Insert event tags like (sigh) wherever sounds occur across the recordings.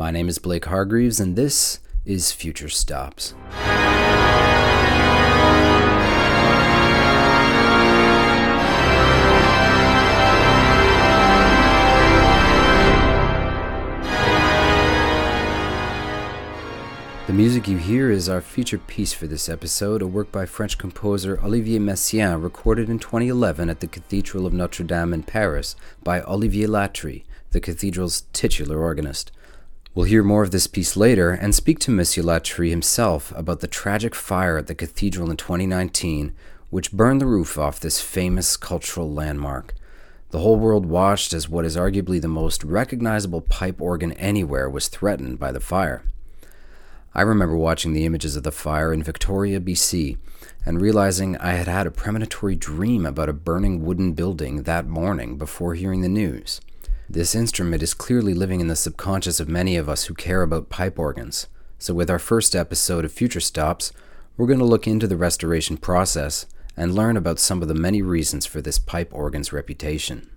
My name is Blake Hargreaves, and this is Future Stops. The music you hear is our featured piece for this episode, a work by French composer Olivier Messiaen, recorded in 2011 at the Cathedral of Notre Dame in Paris by Olivier Latry, the cathedral's titular organist. We'll hear more of this piece later and speak to Monsieur Latry himself about the tragic fire at the cathedral in 2019, which burned the roof off this famous cultural landmark. The whole world watched as what is arguably the most recognizable pipe organ anywhere was threatened by the fire. I remember watching the images of the fire in Victoria, BC, and realizing I had had a premonitory dream about a burning wooden building that morning before hearing the news. This instrument is clearly living in the subconscious of many of us who care about pipe organs. So, with our first episode of Future Stops, we're going to look into the restoration process and learn about some of the many reasons for this pipe organ's reputation.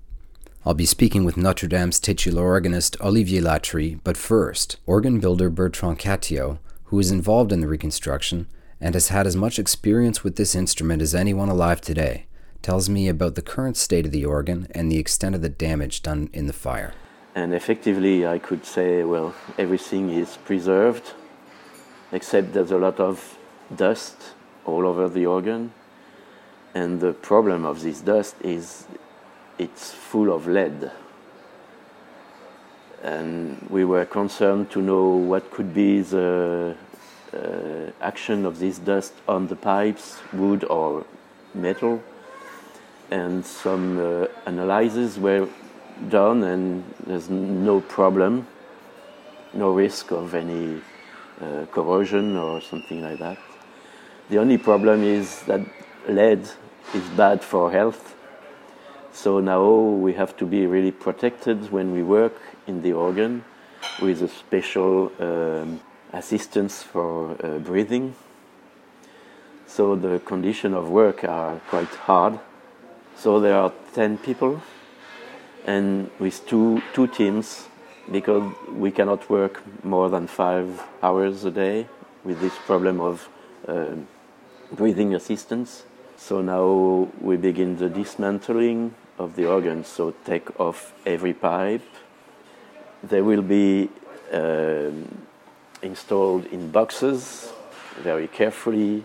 I'll be speaking with Notre Dame's titular organist Olivier Latry, but first, organ builder Bertrand Cattiaux, who is involved in the reconstruction and has had as much experience with this instrument as anyone alive today, tells me about the current state of the organ and the extent of the damage done in the fire. And effectively, I could say, well, everything is preserved, except there's a lot of dust all over the organ. And the problem of this dust is it's full of lead. And we were concerned to know what could be the uh, action of this dust on the pipes, wood or metal. And some uh, analyses were done, and there's no problem, no risk of any uh, corrosion or something like that. The only problem is that lead is bad for health so now we have to be really protected when we work in the organ with a special um, assistance for uh, breathing. So the conditions of work are quite hard. So there are 10 people and with two, two teams because we cannot work more than five hours a day with this problem of uh, breathing assistance. So now we begin the dismantling of the organ, so take off every pipe. They will be um, installed in boxes very carefully.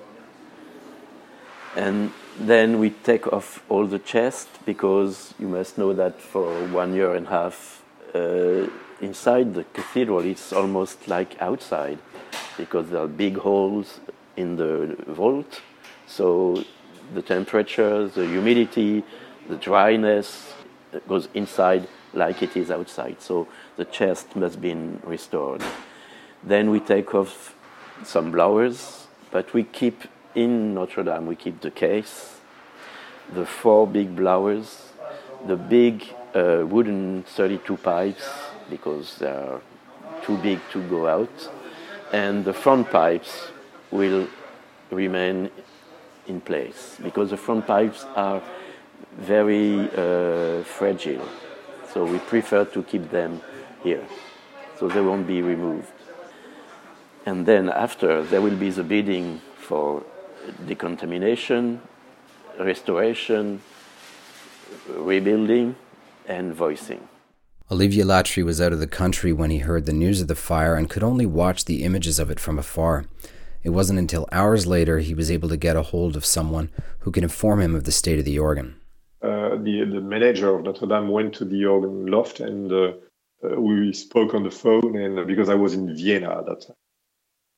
And then we take off all the chest because you must know that for one year and a half uh, inside the cathedral it's almost like outside because there are big holes in the vault. So the temperature, the humidity, the dryness goes inside like it is outside. So the chest must be restored. Then we take off some blowers, but we keep in Notre Dame, we keep the case, the four big blowers, the big uh, wooden 32 pipes because they are too big to go out, and the front pipes will remain in place because the front pipes are very uh, fragile. So we prefer to keep them here, so they won't be removed. And then after, there will be the bidding for decontamination, restoration, rebuilding, and voicing. Olivier Latry was out of the country when he heard the news of the fire and could only watch the images of it from afar. It wasn't until hours later he was able to get a hold of someone who could inform him of the state of the organ uh, the the manager of Notre Dame went to the organ loft and uh, uh, we spoke on the phone and because I was in Vienna at that time.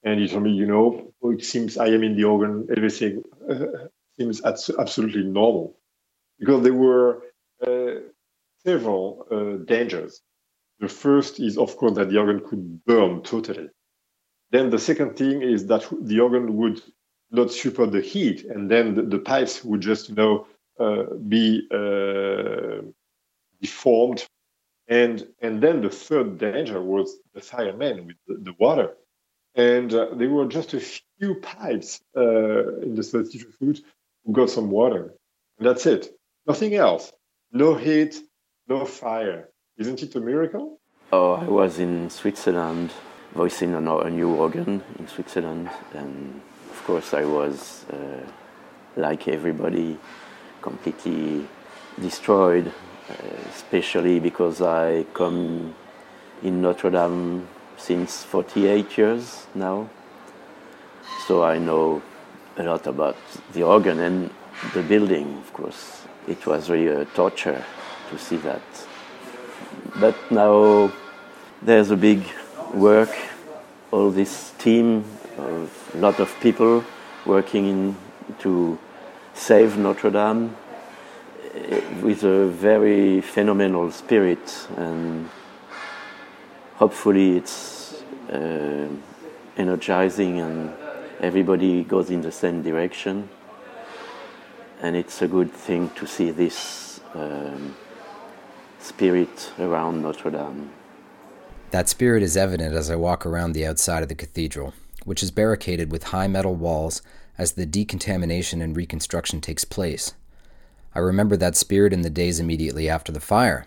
And he told me, you know, it seems I am in the organ, everything uh, seems absolutely normal. Because there were uh, several uh, dangers. The first is, of course, that the organ could burn totally. Then the second thing is that the organ would not support the heat, and then the, the pipes would just, you know, uh, be uh, deformed. And, and then the third danger was the firemen with the, the water. And uh, there were just a few pipes in the 32 foot who got some water. And that's it. Nothing else. No heat, no fire. Isn't it a miracle? Oh, I was in Switzerland voicing a new organ in Switzerland, and of course, I was, uh, like everybody, completely destroyed, uh, especially because I come in Notre Dame since 48 years now. So I know a lot about the organ and the building, of course. It was really a torture to see that. But now there's a big work, all this team a lot of people working in, to save Notre Dame eh, with a very phenomenal spirit and hopefully it's uh, energizing and everybody goes in the same direction and it's a good thing to see this um, spirit around Notre Dame. That spirit is evident as I walk around the outside of the cathedral, which is barricaded with high metal walls as the decontamination and reconstruction takes place. I remember that spirit in the days immediately after the fire,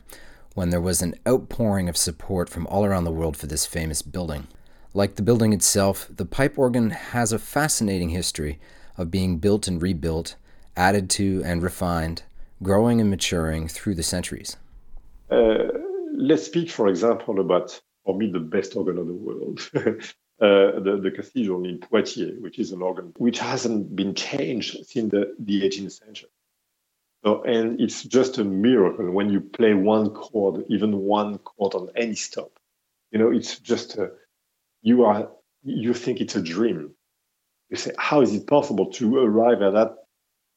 when there was an outpouring of support from all around the world for this famous building. Like the building itself, the pipe organ has a fascinating history of being built and rebuilt, added to and refined, growing and maturing through the centuries. Uh, let's speak, for example, about, for me, the best organ of the world. (laughs) uh, the, the cathedral in Poitiers, which is an organ which hasn't been changed since the, the 18th century. So, and it's just a miracle when you play one chord, even one chord on any stop. You know, it's just a, you are you think it's a dream. You say, how is it possible to arrive at that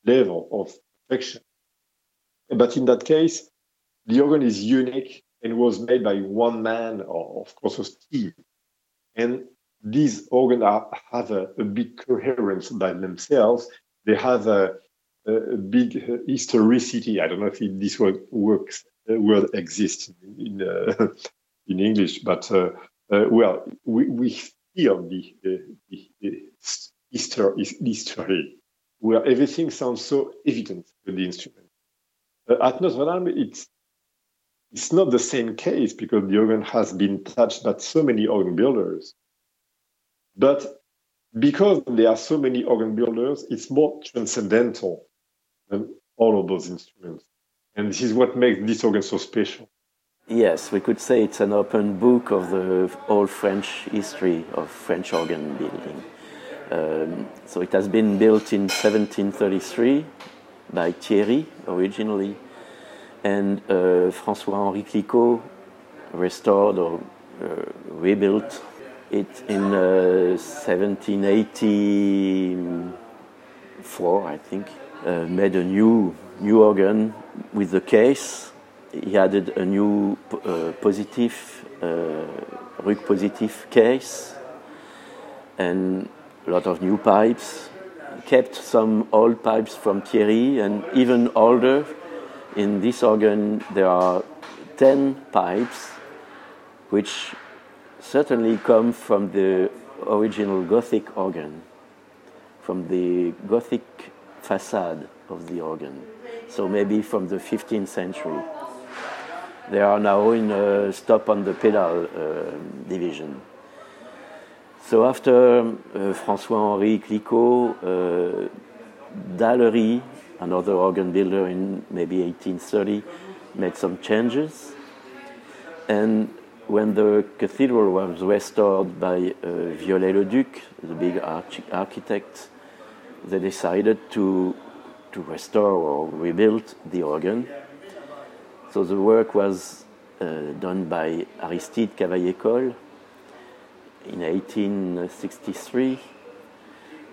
level of perfection? But in that case, the organ is unique and was made by one man, or of course a team. And these organs are, have a, a big coherence by themselves. They have a, a big historicity. I don't know if this word works uh, word exists in in, uh, (laughs) English, but uh, uh, well, we, we feel the, the, the history, history where everything sounds so evident with the instrument. Uh, at Notre Dame, it's it's not the same case because the organ has been touched by so many organ builders. But because there are so many organ builders, it's more transcendental than all of those instruments. And this is what makes this organ so special. Yes, we could say it's an open book of the whole French history of French organ building. Um, so it has been built in 1733 by Thierry originally, and uh, François-Henri Clicquot restored or uh, rebuilt it in uh, 1784, I think. Uh, made a new new organ with the case he added a new uh, positive, uh, Rug positive case and a lot of new pipes. Kept some old pipes from Thierry and even older. In this organ, there are 10 pipes which certainly come from the original Gothic organ, from the Gothic facade of the organ. So maybe from the 15th century. They are now in a stop on the pedal uh, division. So after uh, François-Henri Clicquot, uh, Dallery, another organ builder in maybe 1830, made some changes. And when the cathedral was restored by uh, Viollet-le-Duc, the big arch architect, they decided to, to restore or rebuild the organ so the work was uh, done by Aristide Cavaillé-Coll in 1863.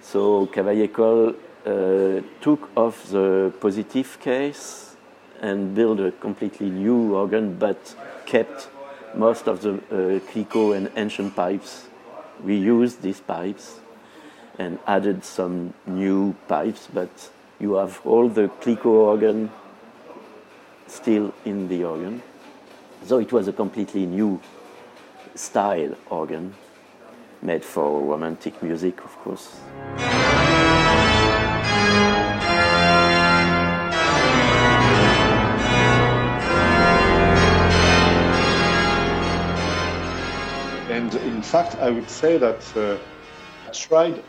So Cavaillé-Coll uh, took off the positive case and built a completely new organ, but kept most of the uh, and ancient pipes. We used these pipes and added some new pipes, but you have all the Clicquot organ still in the organ. So it was a completely new style organ made for romantic music, of course. And in fact, I would say that uh, I tried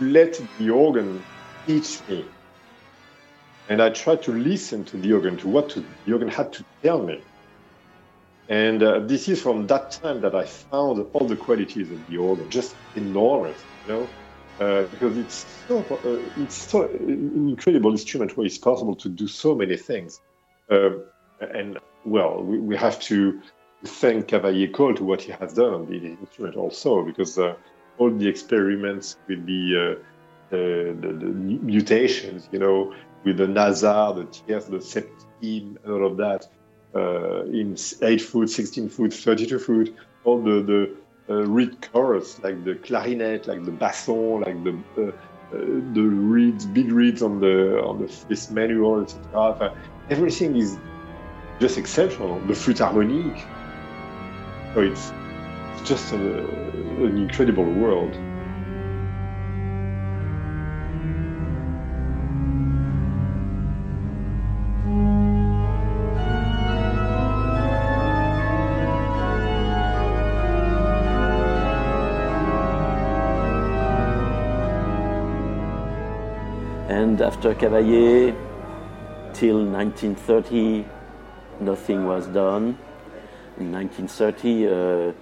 let the organ teach me. And I tried to listen to the organ, to what the organ had to tell me. And uh, this is from that time that I found all the qualities of the organ, just enormous, you know, uh, because it's so, uh, it's so an incredible instrument where it's possible to do so many things. Um, and well, we, we have to thank Cavaillé-Coll to what he has done on the instrument also, because uh, all the experiments with the, uh, the, the, mutations, you know, with the nasard, the tierce, the septime, and all of that, uh, in 8 foot, 16 foot, 32 foot, all the, the uh, reed chorus, like the clarinet, like the basson, like the uh, uh, the reeds, big reeds on the on the this manual, etc. Everything is just exceptional. The flute harmonique. So it's just a, an incredible world. And after Cavaillé, till 1930, nothing was done. In 1930, uh, uh,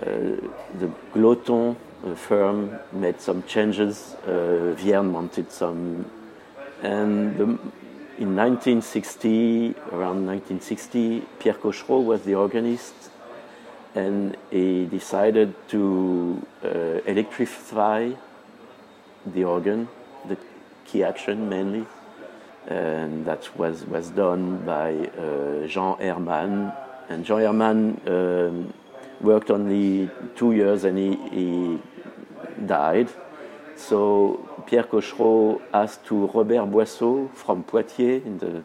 the Gloton uh, firm made some changes. Uh, Vierne wanted some, and the, in 1960, around 1960, Pierre Cochereau was the organist, and he decided to uh, electrify the organ, the key action mainly and that was, was done by uh, Jean Hermann. And Jean Hermann um, worked only two years and he, he died. So Pierre Cochereau asked to Robert Boisseau from Poitiers in the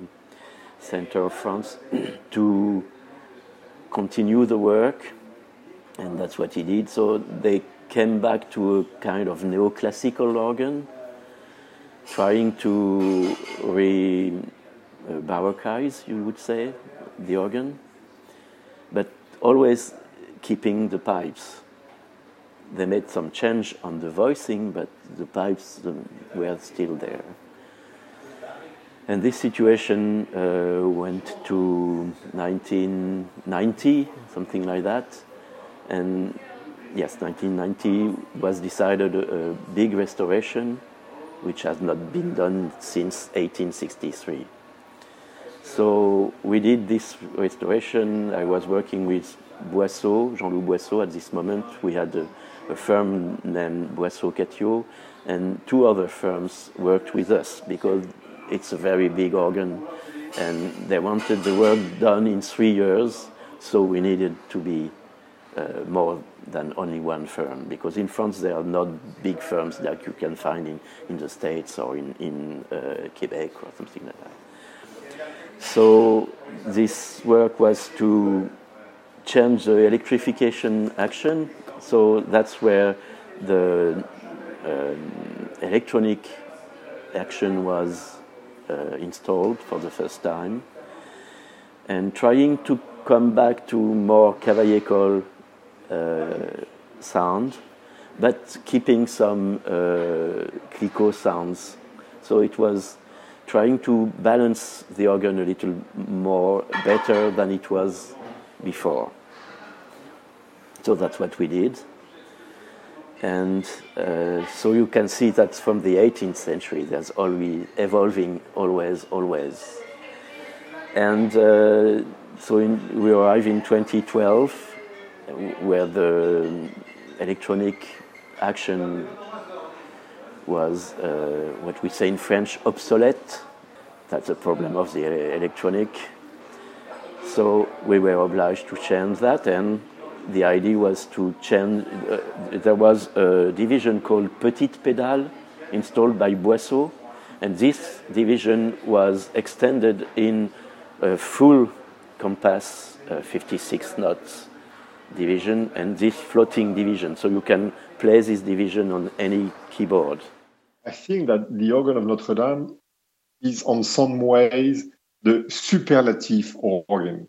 center of France (clears throat) to continue the work, and that's what he did. So they came back to a kind of neoclassical organ trying to re uh, you would say, the organ, but always keeping the pipes. They made some change on the voicing, but the pipes were still there. And this situation uh, went to 1990, something like that. And yes, 1990 was decided a, a big restoration which has not been done since 1863. So we did this restoration. I was working with Boisseau, Jean-Loup Boisseau at this moment. We had a, a firm named Boisseau Cattiaux, and two other firms worked with us because it's a very big organ, and they wanted the work done in three years, so we needed to be uh, more than only one firm because in France there are not big firms like you can find in, in the States or in, in uh, Quebec or something like that. So this work was to change the electrification action. So that's where the um, electronic action was uh, installed for the first time. And trying to come back to more Cavaillé uh, sound, but keeping some uh, Clicquot sounds. So it was trying to balance the organ a little more better than it was before. So that's what we did. And uh, so you can see that from the 18th century, there's always evolving, always, always. And uh, so in, we arrive in 2012, where the electronic action was uh, what we say in French obsolete. That's a problem of the electronic. So we were obliged to change that, and the idea was to change. Uh, there was a division called Petite Pédale installed by Boisseau, and this division was extended in a full compass, uh, 56 knots division and this floating division. So you can play this division on any keyboard. I think that the organ of Notre Dame is, on some ways, the superlative organ.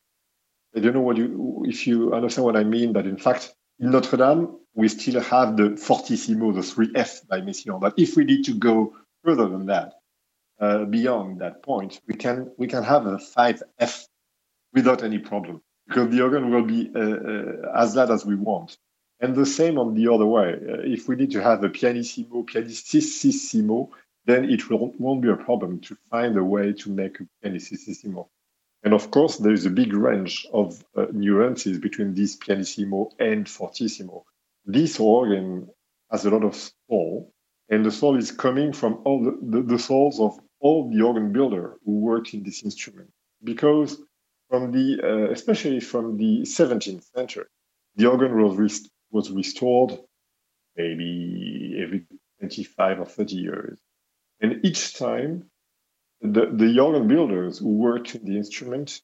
I don't know what you, if you understand what I mean, but in fact, in Notre Dame, we still have the fortissimo, the 3F by Messiaen. But if we need to go further than that, uh, beyond that point, we can we can have a 5F without any problem because the organ will be uh, uh, as loud as we want. And the same on the other way. Uh, if we need to have a pianissimo, pianissimo, then it will, won't be a problem to find a way to make a pianissimo. And of course, there is a big range of uh, nuances between this pianissimo and fortissimo. This organ has a lot of soul, and the soul is coming from all the, the, the souls of all the organ builder who worked in this instrument. Because from the, uh, especially from the 17th century, the organ was, rest- was restored maybe every 25 or 30 years. And each time, the, the organ builders who worked in the instrument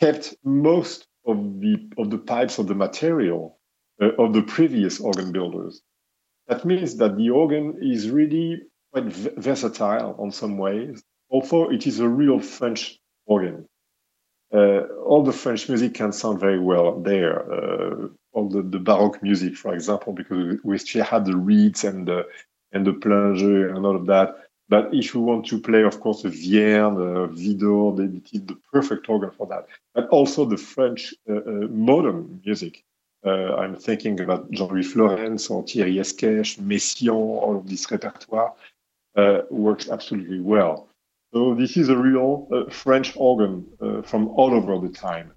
kept most of the of the pipes of the material uh, of the previous organ builders. That means that the organ is really quite v- versatile on some ways, although it is a real French organ. Uh, all the French music can sound very well there. Uh, all the, the Baroque music, for example, because we still had the reeds and the and the plein jeu and all of that. But if you want to play, of course, the Vierne, the Widor, it is the perfect organ for that. But also the French uh, uh, modern music. Uh, I'm thinking about Jean-Louis Florentz or Thierry Escaich, Messiaen, all of this repertoire uh, works absolutely well. So this is a real uh, French organ uh, from all over the time.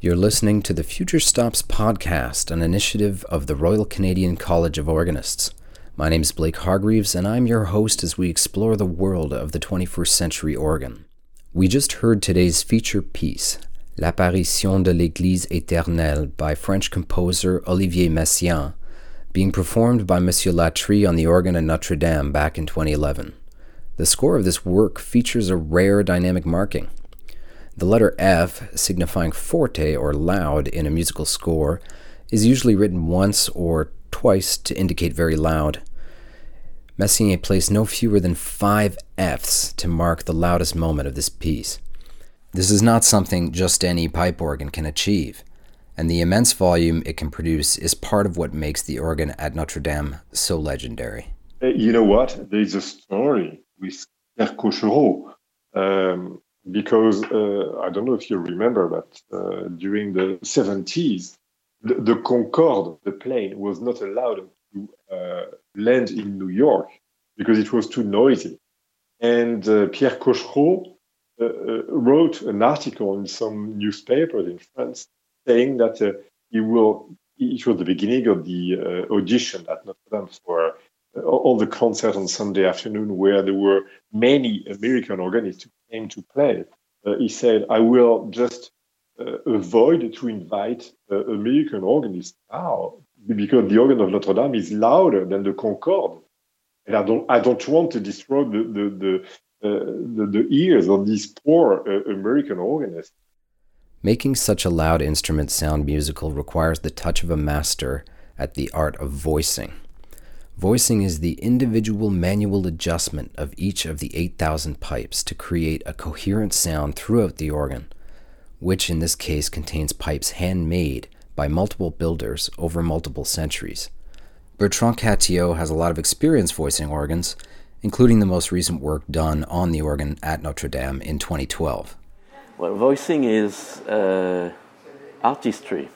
You're listening to the Future Stops podcast, an initiative of the Royal Canadian College of Organists. My name is Blake Hargreaves, and I'm your host as we explore the world of the 21st century organ. We just heard today's feature piece, L'apparition de l'Église éternelle by French composer Olivier Messiaen, being performed by Monsieur Latry on the organ at Notre Dame back in 2011. The score of this work features a rare dynamic marking. The letter F, signifying forte or loud in a musical score, is usually written once or twice to indicate very loud. Messiaen placed no fewer than five Fs to mark the loudest moment of this piece. This is not something just any pipe organ can achieve, and the immense volume it can produce is part of what makes the organ at Notre Dame so legendary. You know what? There is a story with Pierre Cochereau, um, because uh, I don't know if you remember, but uh, during the 70s, the, the, Concorde, the plane, was not allowed to uh, land in New York because it was too noisy. And uh, Pierre Cochereau uh, uh, wrote an article in some newspapers in France saying that he will. It was the beginning of the audition at Notre Dame for all the concerts on Sunday afternoon, where there were many American organists came to play. he said, "I will just uh, avoid to invite uh, American organist now because the organ of Notre Dame is louder than the Concorde, and I don't I don't want to destroy the the, the uh, the, the, ears of these poor uh, American organists. Making such a loud instrument sound musical requires the touch of a master at the art of voicing. Voicing is the individual manual adjustment of each of the 8,000 pipes to create a coherent sound throughout the organ, which in this case contains pipes handmade by multiple builders over multiple centuries. Bertrand Cattiaux has a lot of experience voicing organs including the most recent work done on the organ at Notre Dame in 2012. Well, voicing is uh, artistry,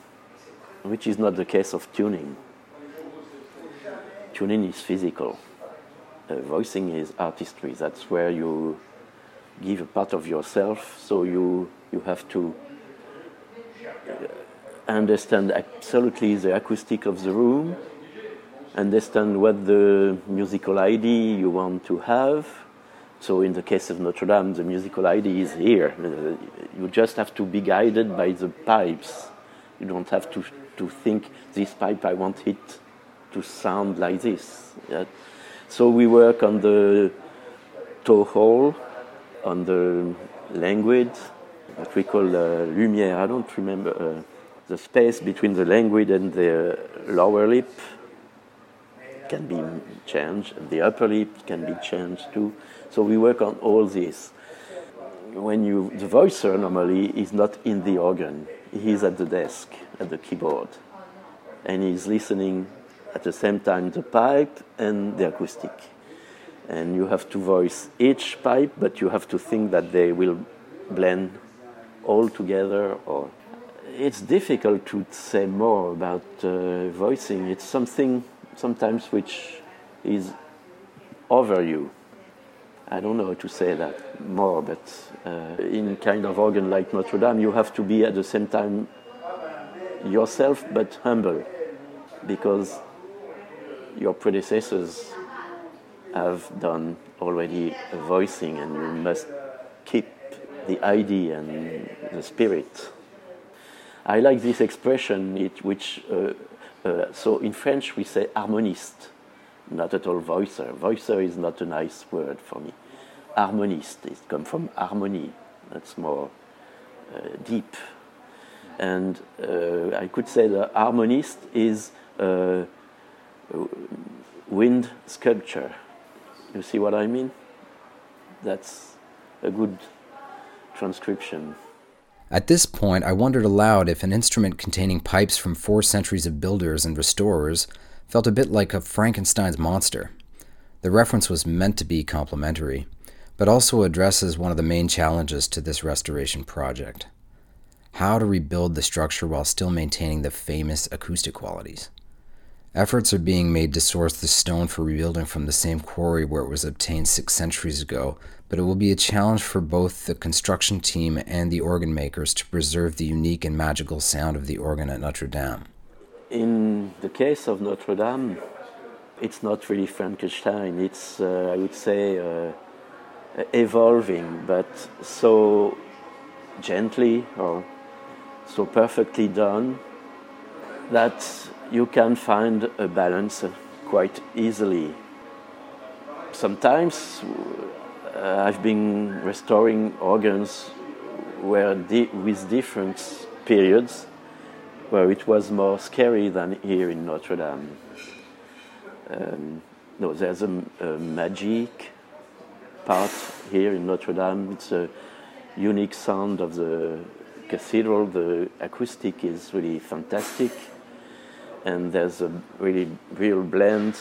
which is not the case of tuning. Tuning is physical. Uh, voicing is artistry. That's where you give a part of yourself, so you, you have to uh, understand absolutely the acoustic of the room, understand what the musical ID you want to have. So in the case of Notre Dame, the musical ID is here. You just have to be guided by the pipes. You don't have to, to think, this pipe, I want it to sound like this. Yeah. So we work on the toe hole, on the languid, what we call uh, lumière. I don't remember uh, the space between the languid and the lower lip can be changed, and the upper lip can be changed too. So we work on all this. When you, the voicer normally is not in the organ, he's at the desk, at the keyboard, and he's listening at the same time the pipe and the acoustic. And you have to voice each pipe, but you have to think that they will blend all together or it's difficult to say more about uh, voicing. It's something sometimes which is over you. I don't know how to say that more, but uh, in kind of organ like Notre Dame, you have to be at the same time yourself but humble, because your predecessors have done already voicing, and you must keep the idea and the spirit. I like this expression, it, which uh, uh, so in French we say harmoniste, not at all voicer. Voicer is not a nice word for me. Harmoniste, it comes from harmony. That's more uh, deep. And uh, I could say the harmoniste is a wind sculpture. You see what I mean? That's a good transcription. At this point, I wondered aloud if an instrument containing pipes from four centuries of builders and restorers felt a bit like a Frankenstein's monster. The reference was meant to be complimentary, but also addresses one of the main challenges to this restoration project how to rebuild the structure while still maintaining the famous acoustic qualities. Efforts are being made to source the stone for rebuilding from the same quarry where it was obtained six centuries ago, but it will be a challenge for both the construction team and the organ makers to preserve the unique and magical sound of the organ at Notre Dame. In the case of Notre Dame, it's not really Frankenstein. It's, uh, I would say, uh, evolving, but so gently or so perfectly done that you can find a balance quite easily. Sometimes uh, I've been restoring organs where di- with different periods where it was more scary than here in Notre Dame. Um, no, there's a, a, magic part here in Notre Dame. It's a unique sound of the cathedral. The acoustic is really fantastic, and there's a really real blend,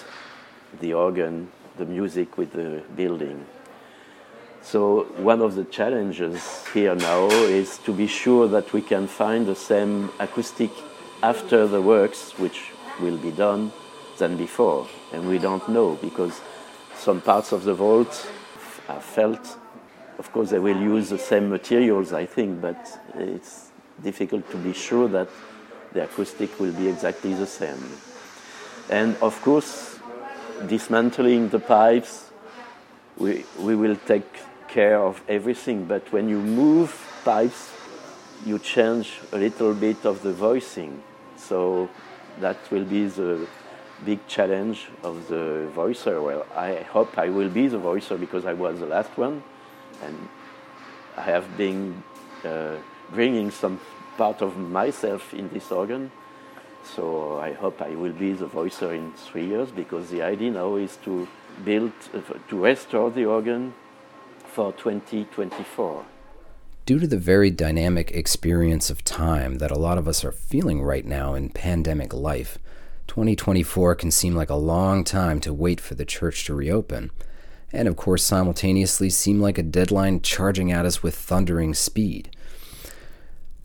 the organ, the music with the building. So one of the challenges here now is to be sure that we can find the same acoustic after the works, which will be done, than before. And we don't know because some parts of the vault are felt. Of course, they will use the same materials, I think, but it's difficult to be sure that the acoustic will be exactly the same. And of course, dismantling the pipes, we, we will take care of everything, but when you move pipes, you change a little bit of the voicing. So that will be the big challenge of the voicer. Well, I hope I will be the voicer because I was the last one, and I have been uh, bringing some part of myself in this organ. So I hope I will be the voicer in three years because the idea now is to build, uh, to restore the organ for 2024. Due to the very dynamic experience of time that a lot of us are feeling right now in pandemic life, 2024 can seem like a long time to wait for the church to reopen, and of course, simultaneously seem like a deadline charging at us with thundering speed.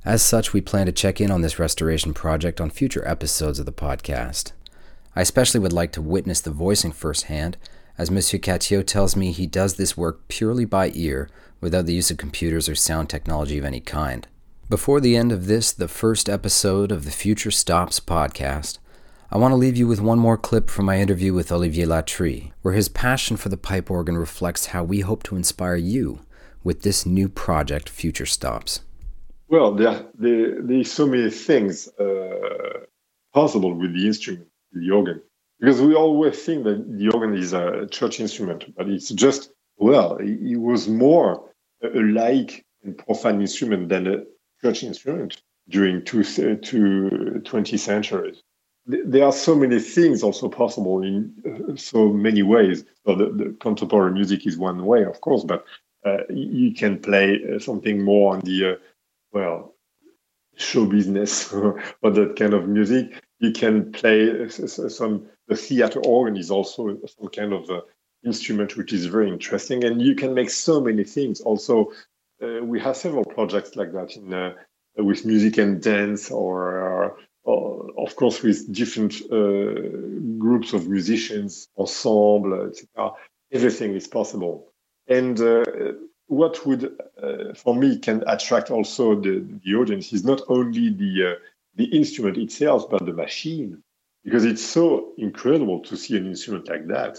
As such, we plan to check in on this restoration project on future episodes of the podcast. I especially would like to witness the voicing firsthand as Monsieur Cattiaux tells me he does this work purely by ear without the use of computers or sound technology of any kind. Before the end of this, the first episode of the Future Stops podcast, I want to leave you with one more clip from my interview with Olivier Latry, where his passion for the pipe organ reflects how we hope to inspire you with this new project, Future Stops. Well, there, there, so many things uh, possible with the instrument, the organ because we always think that the organ is a church instrument, but it's just well, it was more a laïc and profane instrument than a church instrument during two, two 20 centuries. There are so many things also possible in uh, so many ways. So the, the, contemporary music is one way, of course, but uh, you can play uh, something more on the uh, well show business (laughs) or that kind of music. You can play some the theater organ is also some kind of uh, instrument which is very interesting, and you can make so many things. Also, uh, we have several projects like that in uh, with music and dance, or, or of course with different uh, groups of musicians, ensemble, etc. Everything is possible, and uh, what would uh, for me can attract also the, the audience is not only the the instrument itself, but the machine because it's so incredible to see an instrument like that.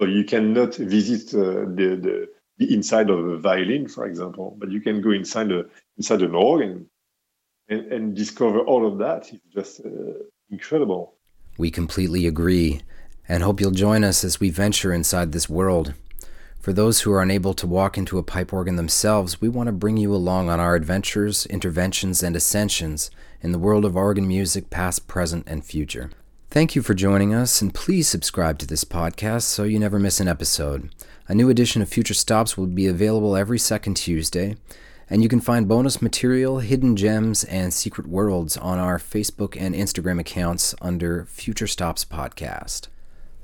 So you cannot visit uh, the, the, the inside of a violin, for example, but you can go inside a inside an organ and, and discover all of that. It's just uh, incredible. We completely agree, and hope you'll join us as we venture inside this world. For those who are unable to walk into a pipe organ themselves, we want to bring you along on our adventures, interventions, and ascensions in the world of organ music, past, present, and future. Thank you for joining us, and please subscribe to this podcast so you never miss an episode. A new edition of Future Stops will be available every second Tuesday, and you can find bonus material, hidden gems, and secret worlds on our Facebook and Instagram accounts under Future Stops Podcast.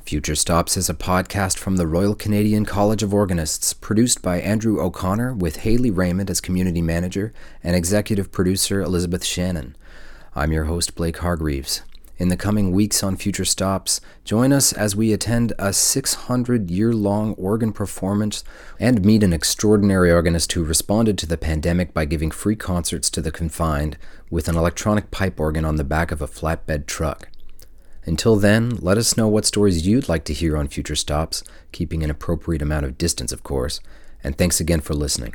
Future Stops is a podcast from the Royal Canadian College of Organists, produced by Andrew O'Connor with Haley Raymond as community manager and executive producer Elizabeth Shannon. I'm your host, Blake Hargreaves. In the coming weeks on Future Stops, join us as we attend a 600 year long organ performance and meet an extraordinary organist who responded to the pandemic by giving free concerts to the confined with an electronic pipe organ on the back of a flatbed truck. Until then, let us know what stories you'd like to hear on Future Stops, keeping an appropriate amount of distance, of course, and thanks again for listening.